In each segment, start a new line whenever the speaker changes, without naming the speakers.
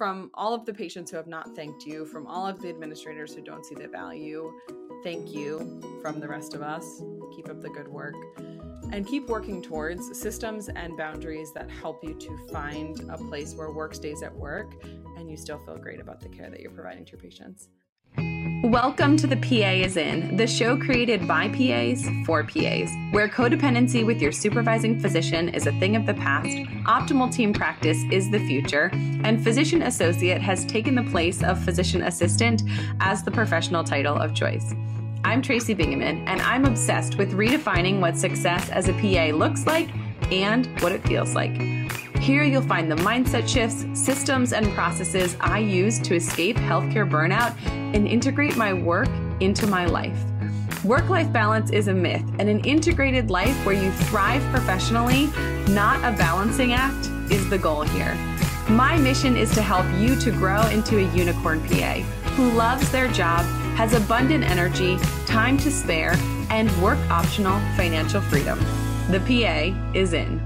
from all of the patients who have not thanked you, from all of the administrators who don't see the value, thank you from the rest of us. Keep up the good work. And keep working towards systems and boundaries that help you to find a place where work stays at work and you still feel great about the care that you're providing to your patients.
Welcome to The PA is In, the show created by PAs for PAs, where codependency with your supervising physician is a thing of the past, optimal team practice is the future, and physician associate has taken the place of physician assistant as the professional title of choice. I'm Tracy Bingaman, and I'm obsessed with redefining what success as a PA looks like and what it feels like. Here you'll find the mindset shifts, systems, and processes I use to escape healthcare burnout and integrate my work into my life. Work life balance is a myth, and an integrated life where you thrive professionally, not a balancing act, is the goal here. My mission is to help you to grow into a unicorn PA who loves their job, has abundant energy, time to spare, and work optional financial freedom. The PA is in.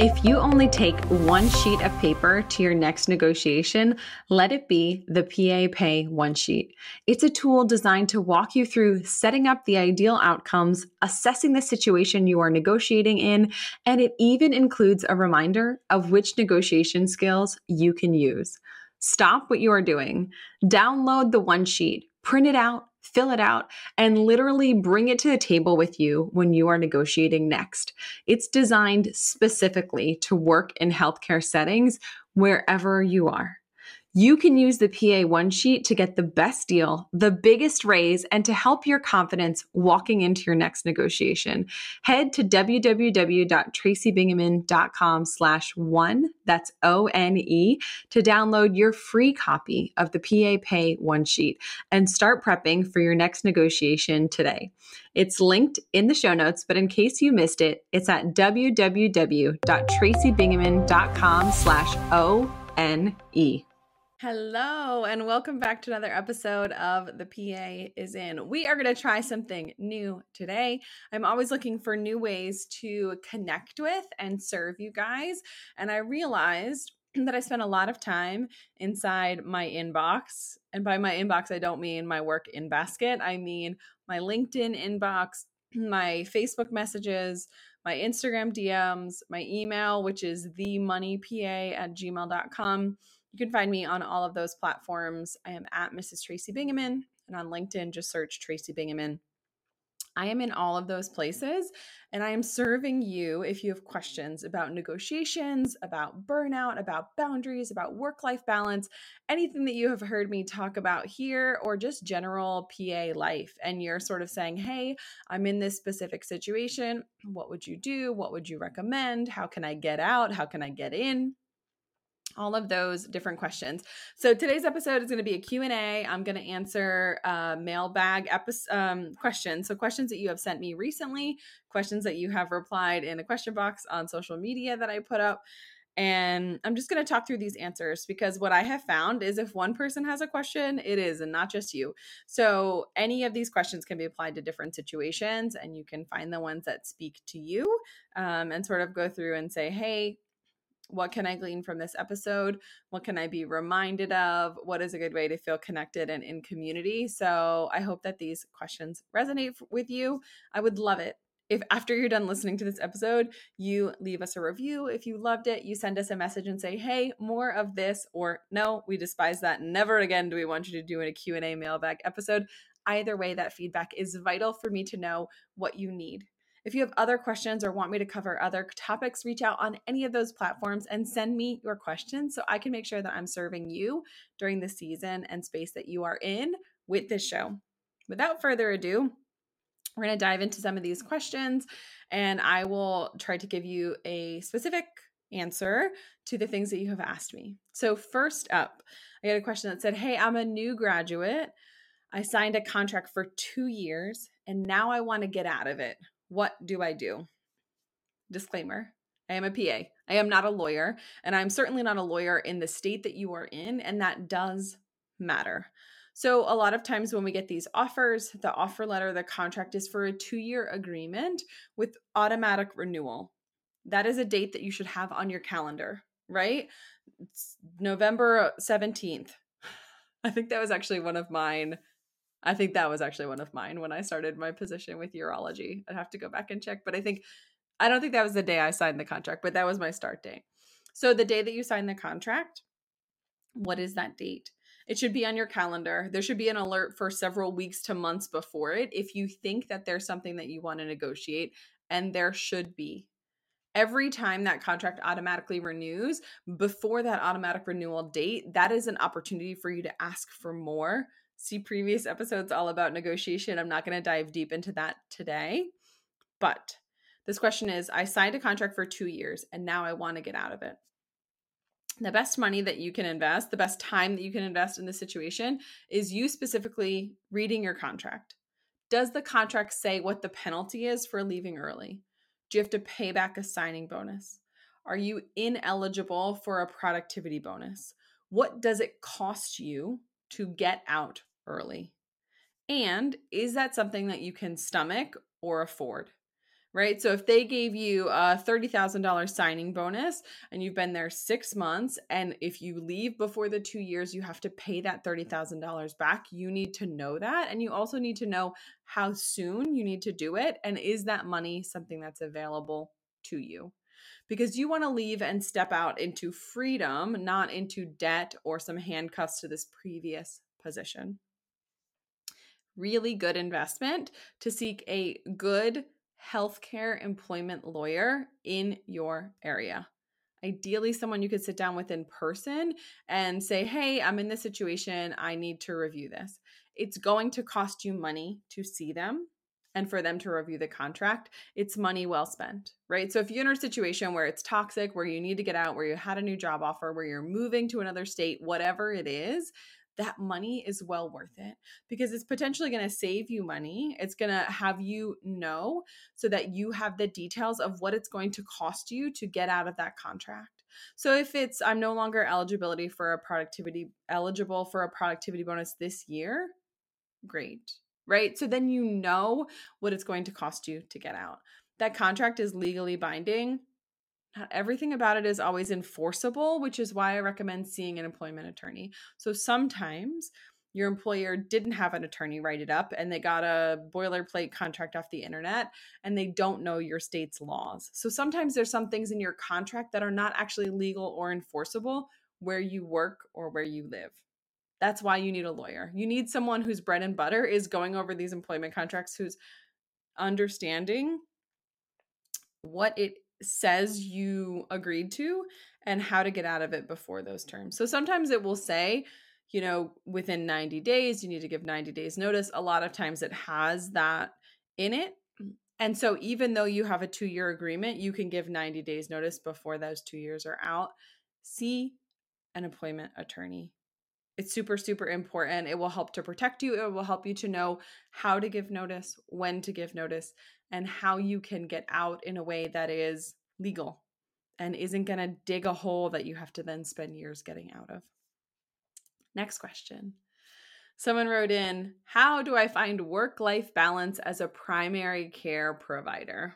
If you only take one sheet of paper to your next negotiation, let it be the PA Pay One Sheet. It's a tool designed to walk you through setting up the ideal outcomes, assessing the situation you are negotiating in, and it even includes a reminder of which negotiation skills you can use. Stop what you are doing. Download the one sheet, print it out, fill it out, and literally bring it to the table with you when you are negotiating next. It's designed specifically to work in healthcare settings wherever you are. You can use the PA one sheet to get the best deal, the biggest raise, and to help your confidence walking into your next negotiation. Head to www.tracybingaman.com slash one, that's O-N-E, to download your free copy of the PA Pay one sheet and start prepping for your next negotiation today. It's linked in the show notes, but in case you missed it, it's at www.tracybingaman.com slash O-N-E.
Hello, and welcome back to another episode of The PA is In. We are going to try something new today. I'm always looking for new ways to connect with and serve you guys. And I realized that I spent a lot of time inside my inbox. And by my inbox, I don't mean my work in basket, I mean my LinkedIn inbox, my Facebook messages, my Instagram DMs, my email, which is themoneypa at gmail.com you can find me on all of those platforms. I am at Mrs. Tracy Bingaman, and on LinkedIn, just search Tracy Bingaman. I am in all of those places and I am serving you if you have questions about negotiations, about burnout, about boundaries, about work life balance, anything that you have heard me talk about here, or just general PA life. And you're sort of saying, hey, I'm in this specific situation. What would you do? What would you recommend? How can I get out? How can I get in? All of those different questions. So today's episode is going to be a Q&A. I'm going to answer uh, mailbag um, questions. So questions that you have sent me recently, questions that you have replied in a question box on social media that I put up. And I'm just going to talk through these answers because what I have found is if one person has a question, it is, and not just you. So, any of these questions can be applied to different situations, and you can find the ones that speak to you um, and sort of go through and say, hey, what can I glean from this episode? What can I be reminded of? What is a good way to feel connected and in community? So I hope that these questions resonate with you. I would love it if after you're done listening to this episode, you leave us a review. If you loved it, you send us a message and say, "Hey, more of this," or "No, we despise that. Never again do we want you to do a Q&A mailbag episode." Either way, that feedback is vital for me to know what you need if you have other questions or want me to cover other topics, reach out on any of those platforms and send me your questions so I can make sure that I'm serving you during the season and space that you are in with this show. Without further ado, we're going to dive into some of these questions and I will try to give you a specific answer to the things that you have asked me. So, first up, I got a question that said, Hey, I'm a new graduate. I signed a contract for two years and now I want to get out of it. What do I do? Disclaimer I am a PA. I am not a lawyer, and I'm certainly not a lawyer in the state that you are in, and that does matter. So, a lot of times when we get these offers, the offer letter, the contract is for a two year agreement with automatic renewal. That is a date that you should have on your calendar. right? It's November 17th. I think that was actually one of mine. I think that was actually one of mine when I started my position with urology. I'd have to go back and check, but I think I don't think that was the day I signed the contract, but that was my start date. So the day that you sign the contract, what is that date? It should be on your calendar. There should be an alert for several weeks to months before it if you think that there's something that you want to negotiate, and there should be. Every time that contract automatically renews, before that automatic renewal date, that is an opportunity for you to ask for more. See previous episodes all about negotiation. I'm not going to dive deep into that today. But this question is I signed a contract for two years and now I want to get out of it the best money that you can invest, the best time that you can invest in this situation is you specifically reading your contract. Does the contract say what the penalty is for leaving early? Do you have to pay back a signing bonus? Are you ineligible for a productivity bonus? What does it cost you to get out early? And is that something that you can stomach or afford? right? So if they gave you a $30,000 signing bonus and you've been there six months, and if you leave before the two years, you have to pay that $30,000 back, you need to know that. And you also need to know how soon you need to do it. And is that money something that's available to you? Because you want to leave and step out into freedom, not into debt or some handcuffs to this previous position. Really good investment to seek a good healthcare employment lawyer in your area. Ideally, someone you could sit down with in person and say, Hey, I'm in this situation. I need to review this. It's going to cost you money to see them and for them to review the contract. It's money well spent, right? So if you're in a situation where it's toxic, where you need to get out, where you had a new job offer, where you're moving to another state, whatever it is, that money is well worth it because it's potentially going to save you money. It's going to have you know so that you have the details of what it's going to cost you to get out of that contract. So if it's I'm no longer eligibility for a productivity eligible for a productivity bonus this year, great. Right? So then you know what it's going to cost you to get out. That contract is legally binding Uh, everything about it is always enforceable, which is why I recommend seeing an employment attorney. So sometimes your employer didn't have an attorney write it up and they got a boilerplate contract off the internet and they don't know your state's laws. So sometimes there's some things in your contract that are not actually legal or enforceable where you work or where you live. That's why you need a lawyer. You need someone whose bread and butter is going over these employment contracts, who's understanding what it says you agreed to and how to get out of it before those terms. So sometimes it will say, you know, within 90 days, you need to give 90 days notice. A lot of times it has that in it. And so even though you have a two year agreement, you can give 90 days notice before those two years are out. See an employment attorney. It's super, super important. It will help to protect you. It will help you to know how to give notice, when to give notice, and how you can get out in a way that is legal and isn't going to dig a hole that you have to then spend years getting out of. Next question. Someone wrote in, How do I find work life balance as a primary care provider?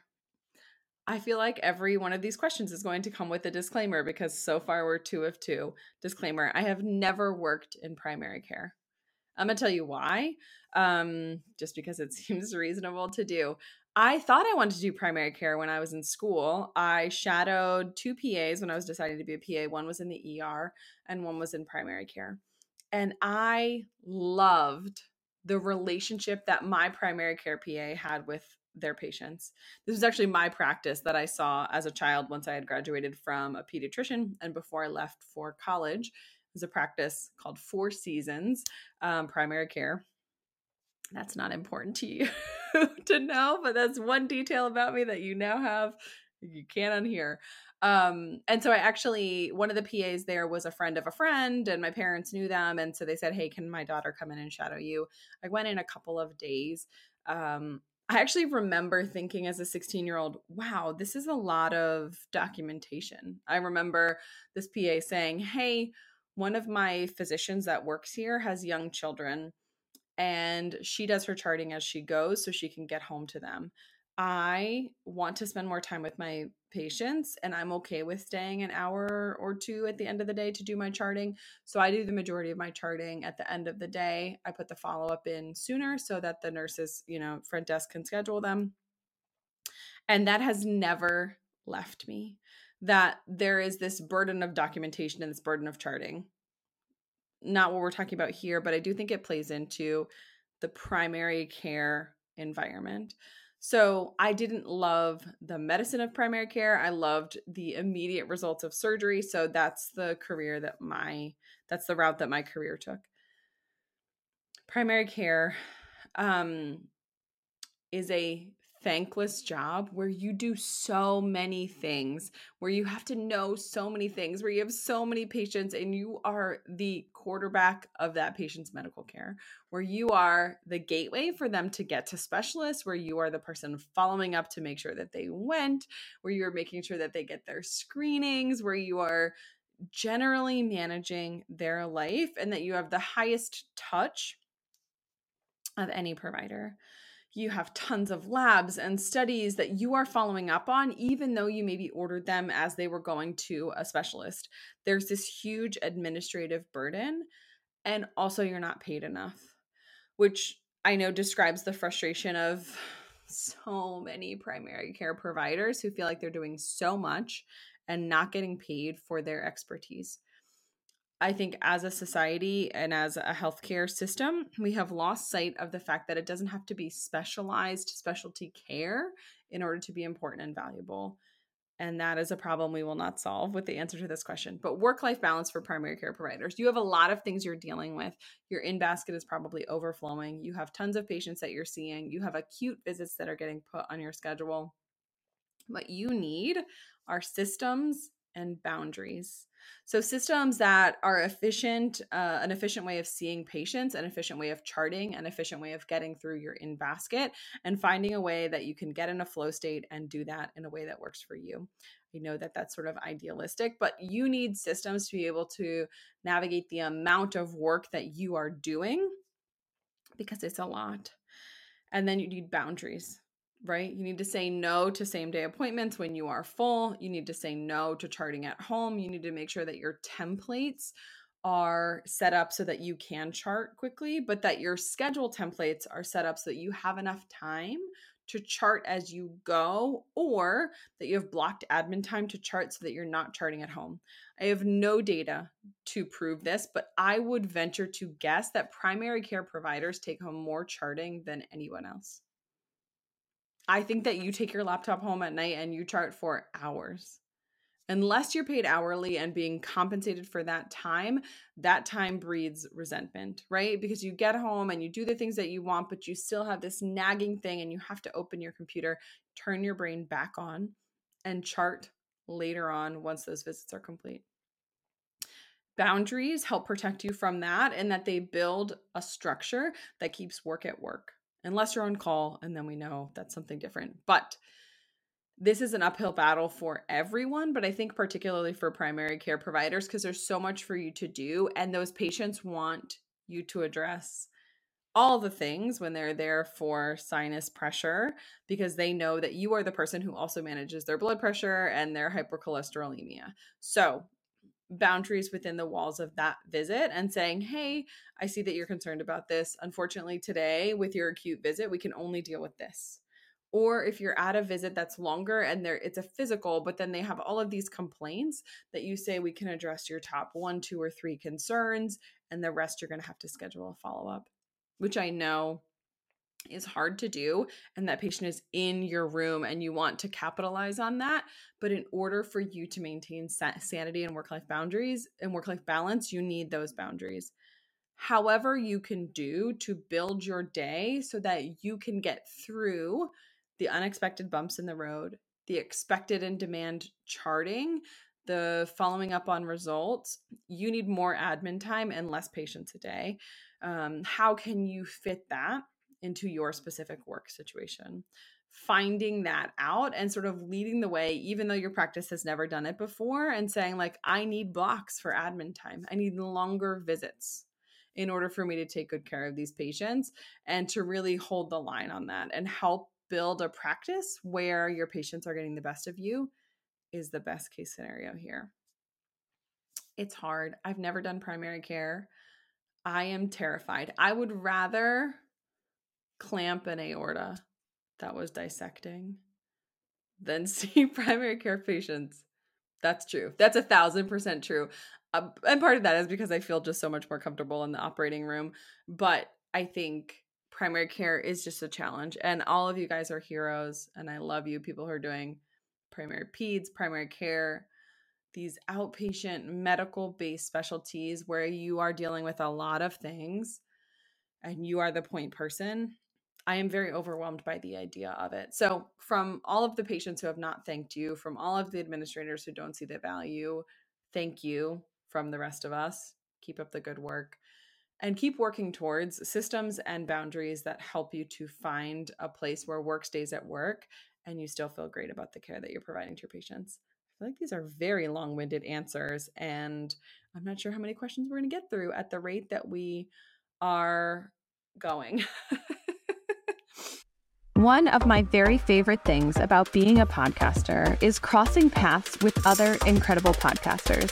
I feel like every one of these questions is going to come with a disclaimer because so far we're two of two. Disclaimer I have never worked in primary care. I'm going to tell you why, um, just because it seems reasonable to do. I thought I wanted to do primary care when I was in school. I shadowed two PAs when I was deciding to be a PA. One was in the ER and one was in primary care. And I loved the relationship that my primary care PA had with their patients. This was actually my practice that I saw as a child once I had graduated from a pediatrician and before I left for college. It was a practice called Four Seasons um, Primary Care. That's not important to you. to know, but that's one detail about me that you now have you can't unhear. Um, and so I actually one of the PAs there was a friend of a friend, and my parents knew them, and so they said, "Hey, can my daughter come in and shadow you?" I went in a couple of days. Um, I actually remember thinking as a 16 year old, wow, this is a lot of documentation. I remember this PA saying, hey, one of my physicians that works here has young children and she does her charting as she goes so she can get home to them. I want to spend more time with my patients and I'm okay with staying an hour or two at the end of the day to do my charting. So I do the majority of my charting at the end of the day. I put the follow up in sooner so that the nurses, you know, front desk can schedule them. And that has never left me. That there is this burden of documentation and this burden of charting. Not what we're talking about here, but I do think it plays into the primary care environment. So I didn't love the medicine of primary care. I loved the immediate results of surgery. So that's the career that my that's the route that my career took. Primary care um, is a thankless job where you do so many things, where you have to know so many things, where you have so many patients and you are the quarterback of that patient's medical care, where you are the gateway for them to get to specialists, where you are the person following up to make sure that they went, where you're making sure that they get their screenings, where you are generally managing their life and that you have the highest touch of any provider you have tons of labs and studies that you are following up on, even though you maybe ordered them as they were going to a specialist. There's this huge administrative burden, and also you're not paid enough, which I know describes the frustration of so many primary care providers who feel like they're doing so much and not getting paid for their expertise. I think as a society and as a healthcare system, we have lost sight of the fact that it doesn't have to be specialized specialty care in order to be important and valuable. And that is a problem we will not solve with the answer to this question. But work life balance for primary care providers. You have a lot of things you're dealing with. Your in basket is probably overflowing. You have tons of patients that you're seeing. You have acute visits that are getting put on your schedule. What you need are systems and boundaries. So, systems that are efficient, uh, an efficient way of seeing patients, an efficient way of charting, an efficient way of getting through your in basket, and finding a way that you can get in a flow state and do that in a way that works for you. I know that that's sort of idealistic, but you need systems to be able to navigate the amount of work that you are doing because it's a lot. And then you need boundaries right? You need to say no to same day appointments when you are full. You need to say no to charting at home. You need to make sure that your templates are set up so that you can chart quickly, but that your schedule templates are set up so that you have enough time to chart as you go, or that you have blocked admin time to chart so that you're not charting at home. I have no data to prove this, but I would venture to guess that primary care providers take home more charting than anyone else. I think that you take your laptop home at night and you chart for hours. Unless you're paid hourly and being compensated for that time, that time breeds resentment, right? Because you get home and you do the things that you want, but you still have this nagging thing and you have to open your computer, turn your brain back on, and chart later on once those visits are complete. Boundaries help protect you from that and that they build a structure that keeps work at work unless you're on call, and then we know that's something different. But this is an uphill battle for everyone, but I think particularly for primary care providers because there's so much for you to do, and those patients want you to address all the things when they're there for sinus pressure because they know that you are the person who also manages their blood pressure and their hypercholesterolemia. So, boundaries within the walls of that visit and saying, Hey, I see that you're concerned about this. Unfortunately, today with your acute visit, we can only deal with this. Or if you're at a visit that's longer and there it's a physical, but then they have all of these complaints that you say we can address your top one, two, or three concerns, and the rest you're going to have to schedule a follow up, which I know is hard to do and that patient is in your room and you want to capitalize on that but in order for you to maintain sanity and work life boundaries and work life balance you need those boundaries. However you can do to build your day so that you can get through the unexpected bumps in the road the expected and demand charting the following up on results you need more admin time and less patients a day. Um, how can you fit that into your specific work situation finding that out and sort of leading the way even though your practice has never done it before and saying like i need blocks for admin time i need longer visits in order for me to take good care of these patients and to really hold the line on that and help build a practice where your patients are getting the best of you is the best case scenario here. It's hard. I've never done primary care. I am terrified. I would rather clamp an aorta that was dissecting than see primary care patients. That's true. That's a thousand percent true. Uh, and part of that is because I feel just so much more comfortable in the operating room. But I think primary care is just a challenge. And all of you guys are heroes. And I love you, people who are doing primary peds, primary care, these outpatient medical based specialties where you are dealing with a lot of things and you are the point person. I am very overwhelmed by the idea of it. So, from all of the patients who have not thanked you, from all of the administrators who don't see the value, thank you from the rest of us. Keep up the good work and keep working towards systems and boundaries that help you to find a place where work stays at work and you still feel great about the care that you're providing to your patients. I feel like these are very long winded answers, and I'm not sure how many questions we're going to get through at the rate that we are going.
One of my very favorite things about being a podcaster is crossing paths with other incredible podcasters.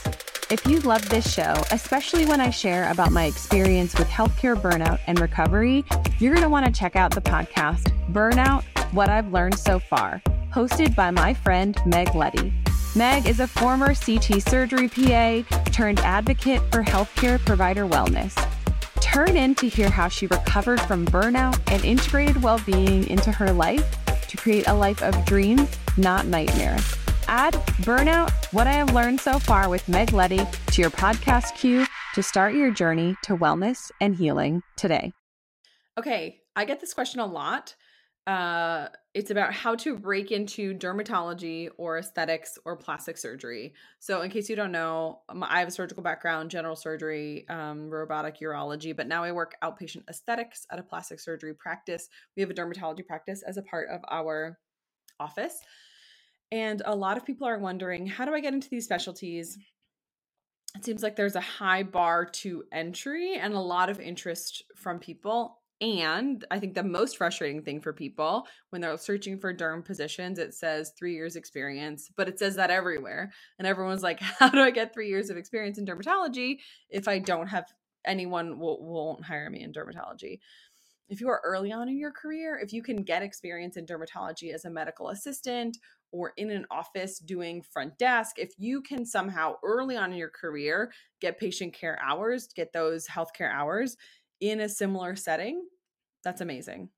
If you love this show, especially when I share about my experience with healthcare burnout and recovery, you're going to want to check out the podcast Burnout What I've Learned So Far, hosted by my friend Meg Leddy. Meg is a former CT surgery PA turned advocate for healthcare provider wellness. Turn in to hear how she recovered from burnout and integrated well being into her life to create a life of dreams, not nightmares. Add Burnout What I Have Learned So Far with Meg Leddy to your podcast queue to start your journey to wellness and healing today.
Okay, I get this question a lot. Uh, it's about how to break into dermatology or aesthetics or plastic surgery. So, in case you don't know, I have a surgical background, general surgery, um, robotic urology, but now I work outpatient aesthetics at a plastic surgery practice. We have a dermatology practice as a part of our office. And a lot of people are wondering how do I get into these specialties? It seems like there's a high bar to entry and a lot of interest from people. And I think the most frustrating thing for people when they're searching for derm positions, it says three years experience, but it says that everywhere. And everyone's like, how do I get three years of experience in dermatology if I don't have anyone will, won't hire me in dermatology? If you are early on in your career, if you can get experience in dermatology as a medical assistant or in an office doing front desk, if you can somehow early on in your career get patient care hours, get those healthcare hours in a similar setting, that's amazing.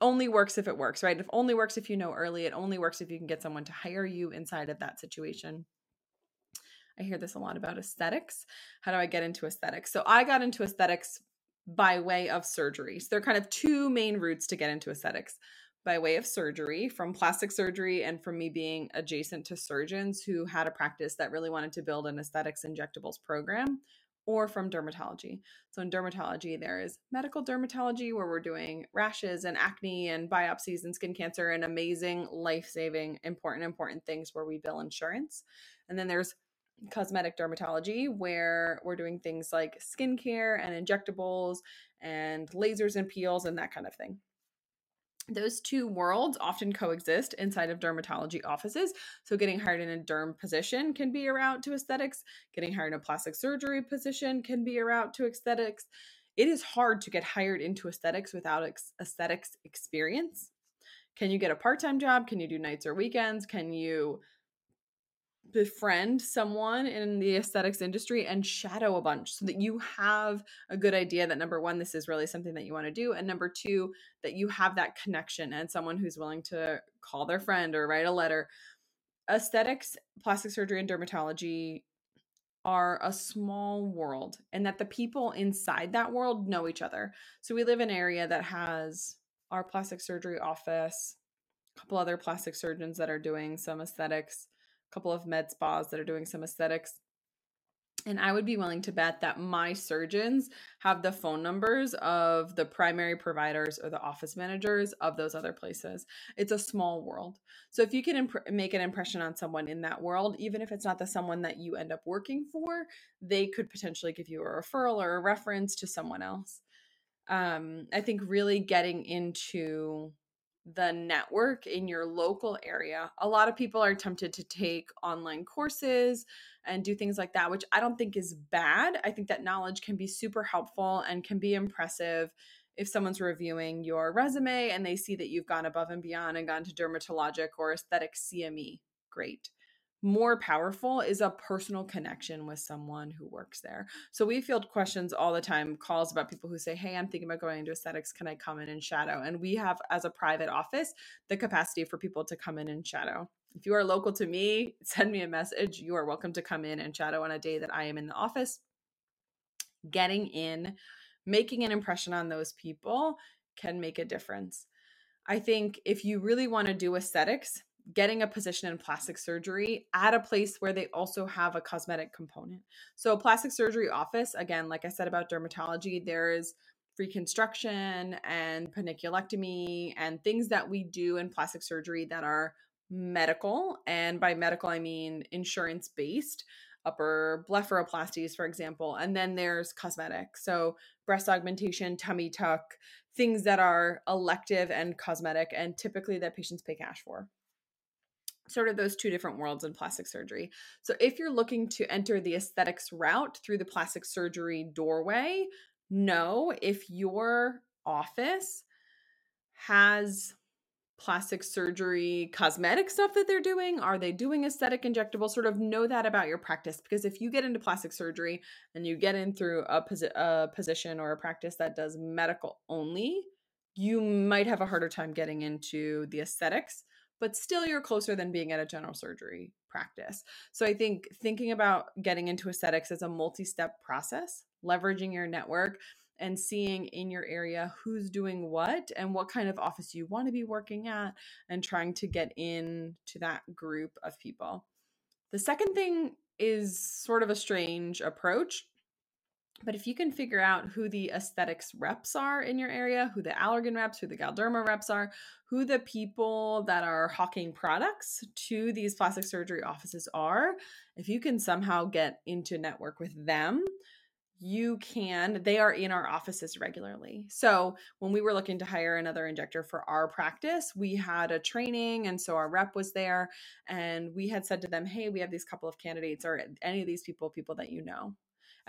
Only works if it works, right? If only works if you know early, it only works if you can get someone to hire you inside of that situation. I hear this a lot about aesthetics. How do I get into aesthetics? So I got into aesthetics by way of surgery. So there are kind of two main routes to get into aesthetics by way of surgery, from plastic surgery, and from me being adjacent to surgeons who had a practice that really wanted to build an aesthetics injectables program, or from dermatology. So, in dermatology, there is medical dermatology where we're doing rashes and acne and biopsies and skin cancer and amazing, life saving, important, important things where we bill insurance. And then there's cosmetic dermatology where we're doing things like skincare and injectables and lasers and peels and that kind of thing. Those two worlds often coexist inside of dermatology offices. So, getting hired in a derm position can be a route to aesthetics. Getting hired in a plastic surgery position can be a route to aesthetics. It is hard to get hired into aesthetics without aesthetics experience. Can you get a part time job? Can you do nights or weekends? Can you befriend someone in the aesthetics industry and shadow a bunch so that you have a good idea that number one this is really something that you want to do and number two that you have that connection and someone who's willing to call their friend or write a letter. Aesthetics plastic surgery and dermatology are a small world and that the people inside that world know each other. So we live in an area that has our plastic surgery office a couple other plastic surgeons that are doing some aesthetics couple of med spas that are doing some aesthetics. And I would be willing to bet that my surgeons have the phone numbers of the primary providers or the office managers of those other places. It's a small world. So if you can imp- make an impression on someone in that world, even if it's not the someone that you end up working for, they could potentially give you a referral or a reference to someone else. Um, I think really getting into the network in your local area. A lot of people are tempted to take online courses and do things like that, which I don't think is bad. I think that knowledge can be super helpful and can be impressive if someone's reviewing your resume and they see that you've gone above and beyond and gone to dermatologic or aesthetic CME. Great more powerful is a personal connection with someone who works there. So we field questions all the time, calls about people who say, Hey, I'm thinking about going into aesthetics. Can I come in and shadow? And we have, as a private office, the capacity for people to come in and shadow. If you are local to me, send me a message. You are welcome to come in and shadow on a day that I am in the office. Getting in, making an impression on those people can make a difference. I think if you really want to do aesthetics, getting a position in plastic surgery at a place where they also have a cosmetic component. So, plastic surgery office, again, like I said about dermatology, there's reconstruction and paniculectomy and things that we do in plastic surgery that are medical. And by medical, I mean insurance based upper blepharoplasties, for example. And then there's cosmetic. So, breast augmentation, tummy tuck, things that are elective and cosmetic, and typically that patients pay cash for sort of those two different worlds in plastic surgery. So if you're looking to enter the aesthetics route through the plastic surgery doorway, know if your office has plastic surgery cosmetic stuff that they're doing are they doing aesthetic injectable sort of know that about your practice because if you get into plastic surgery and you get in through a, posi- a position or a practice that does medical only you might have a harder time getting into the aesthetics but still you're closer than being at a general surgery practice. So I think thinking about getting into aesthetics as a multi step process, leveraging your network and seeing in your area who's doing what and what kind of office you want to be working at and trying to get in to that group of people. The second thing is sort of a strange approach but if you can figure out who the aesthetics reps are in your area, who the Allergan reps, who the Galderma reps are, who the people that are hawking products to these plastic surgery offices are, if you can somehow get into network with them, you can they are in our offices regularly. So when we were looking to hire another injector for our practice we had a training and so our rep was there and we had said to them hey we have these couple of candidates or any of these people people that you know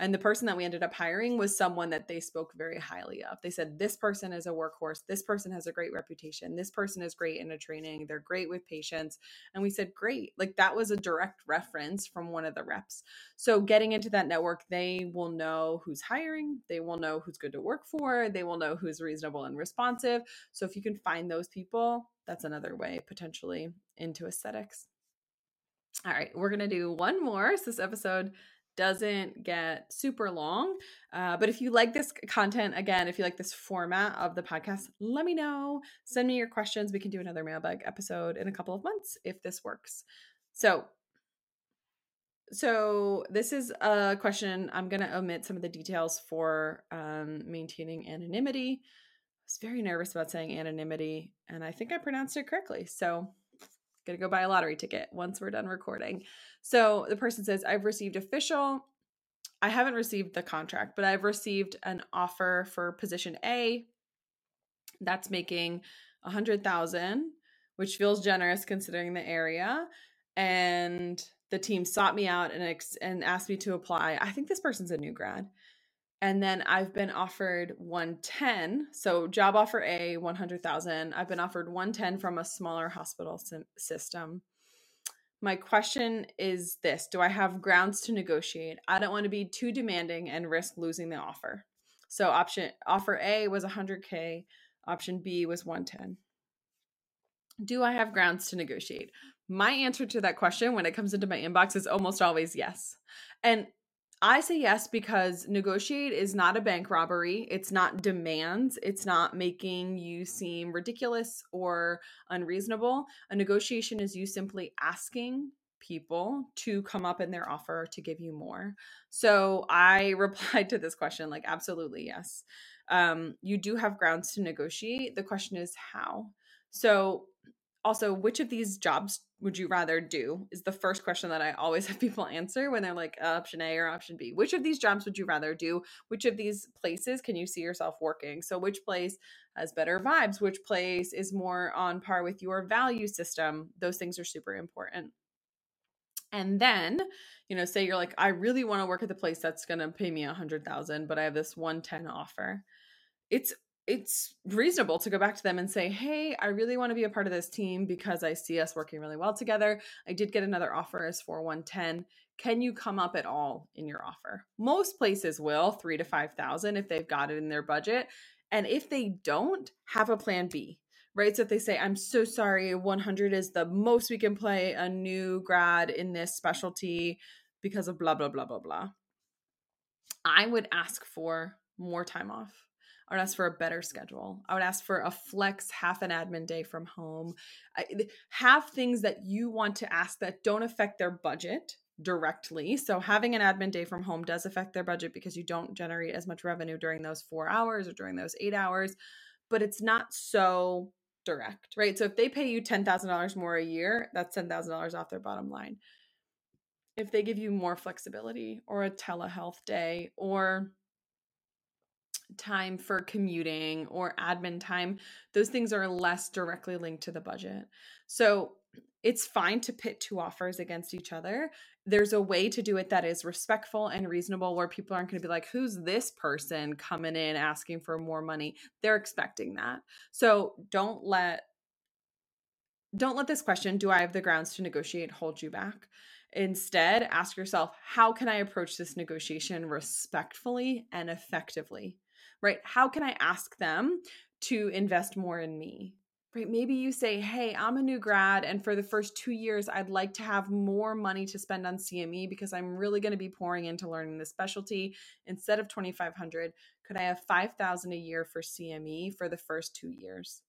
and the person that we ended up hiring was someone that they spoke very highly of. They said, This person is a workhorse. This person has a great reputation. This person is great in a training. They're great with patients. And we said, Great. Like that was a direct reference from one of the reps. So getting into that network, they will know who's hiring. They will know who's good to work for. They will know who's reasonable and responsive. So if you can find those people, that's another way potentially into aesthetics. All right, we're going to do one more. So this episode doesn't get super long. Uh, but if you like this content, again, if you like this format of the podcast, let me know. Send me your questions. We can do another mailbag episode in a couple of months if this works. So, so this is a question. I'm going to omit some of the details for um, maintaining anonymity. I was very nervous about saying anonymity, and I think I pronounced it correctly. So, gonna go buy a lottery ticket once we're done recording. So the person says, I've received official, I haven't received the contract, but I've received an offer for position A that's making a hundred thousand, which feels generous considering the area. And the team sought me out and ex- and asked me to apply. I think this person's a new grad. And then I've been offered 110. So job offer A, 100,000. I've been offered 110 from a smaller hospital system my question is this Do I have grounds to negotiate? I don't want to be too demanding and risk losing the offer. So option offer A was 100k, option B was 110. Do I have grounds to negotiate? My answer to that question when it comes into my inbox is almost always yes. And I say yes because negotiate is not a bank robbery. It's not demands. It's not making you seem ridiculous or unreasonable. A negotiation is you simply asking people to come up in their offer to give you more. So I replied to this question like, absolutely, yes. Um, you do have grounds to negotiate. The question is how. So also, which of these jobs would you rather do? Is the first question that I always have people answer when they're like uh, option A or option B. Which of these jobs would you rather do? Which of these places can you see yourself working? So, which place has better vibes? Which place is more on par with your value system? Those things are super important. And then, you know, say you're like, I really want to work at the place that's going to pay me a hundred thousand, but I have this 110 offer. It's it's reasonable to go back to them and say, Hey, I really want to be a part of this team because I see us working really well together. I did get another offer as for 110. Can you come up at all in your offer? Most places will, three to 5,000 if they've got it in their budget. And if they don't, have a plan B, right? So if they say, I'm so sorry, 100 is the most we can play a new grad in this specialty because of blah, blah, blah, blah, blah. I would ask for more time off I would ask for a better schedule. I would ask for a flex half an admin day from home. I, have things that you want to ask that don't affect their budget directly. So having an admin day from home does affect their budget because you don't generate as much revenue during those 4 hours or during those 8 hours, but it's not so direct, right? So if they pay you $10,000 more a year, that's $10,000 off their bottom line. If they give you more flexibility or a telehealth day or time for commuting or admin time, those things are less directly linked to the budget. So it's fine to pit two offers against each other. There's a way to do it that is respectful and reasonable where people aren't going to be like, who's this person coming in asking for more money? They're expecting that. So don't let don't let this question, do I have the grounds to negotiate, hold you back. Instead, ask yourself, how can I approach this negotiation respectfully and effectively? Right? How can I ask them to invest more in me? Right? Maybe you say, "Hey, I'm a new grad and for the first 2 years I'd like to have more money to spend on CME because I'm really going to be pouring into learning this specialty instead of 2500, could I have 5000 a year for CME for the first 2 years?"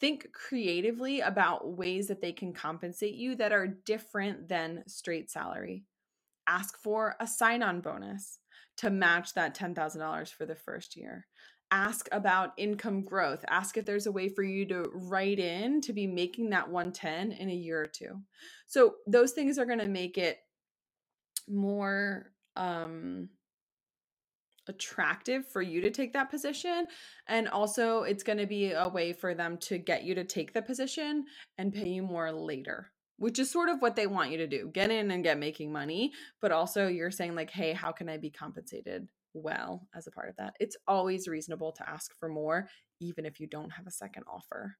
Think creatively about ways that they can compensate you that are different than straight salary. Ask for a sign on bonus to match that $10,000 for the first year. Ask about income growth. Ask if there's a way for you to write in to be making that 110 in a year or two. So those things are going to make it more um attractive for you to take that position and also it's going to be a way for them to get you to take the position and pay you more later which is sort of what they want you to do get in and get making money but also you're saying like hey how can i be compensated well as a part of that? It's always reasonable to ask for more even if you don't have a second offer.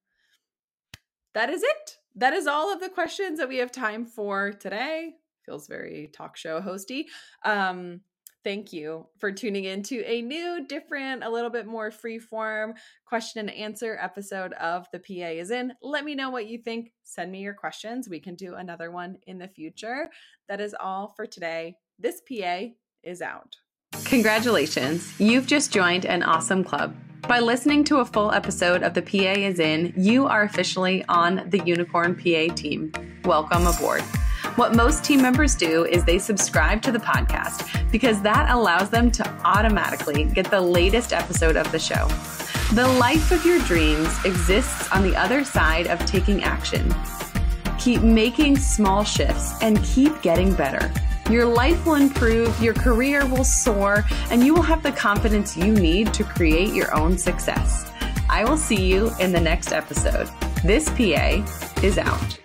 That is it. That is all of the questions that we have time for today. Feels very talk show hosty. Um thank you for tuning in to a new, different, a little bit more free form question and answer episode of The PA is in. Let me know what you think. Send me your questions. We can do another one in the future. That is all for today. This PA is out.
Congratulations, you've just joined an awesome club. By listening to a full episode of The PA is in, you are officially on the Unicorn PA team. Welcome aboard. What most team members do is they subscribe to the podcast because that allows them to automatically get the latest episode of the show. The life of your dreams exists on the other side of taking action. Keep making small shifts and keep getting better. Your life will improve, your career will soar, and you will have the confidence you need to create your own success. I will see you in the next episode. This PA is out.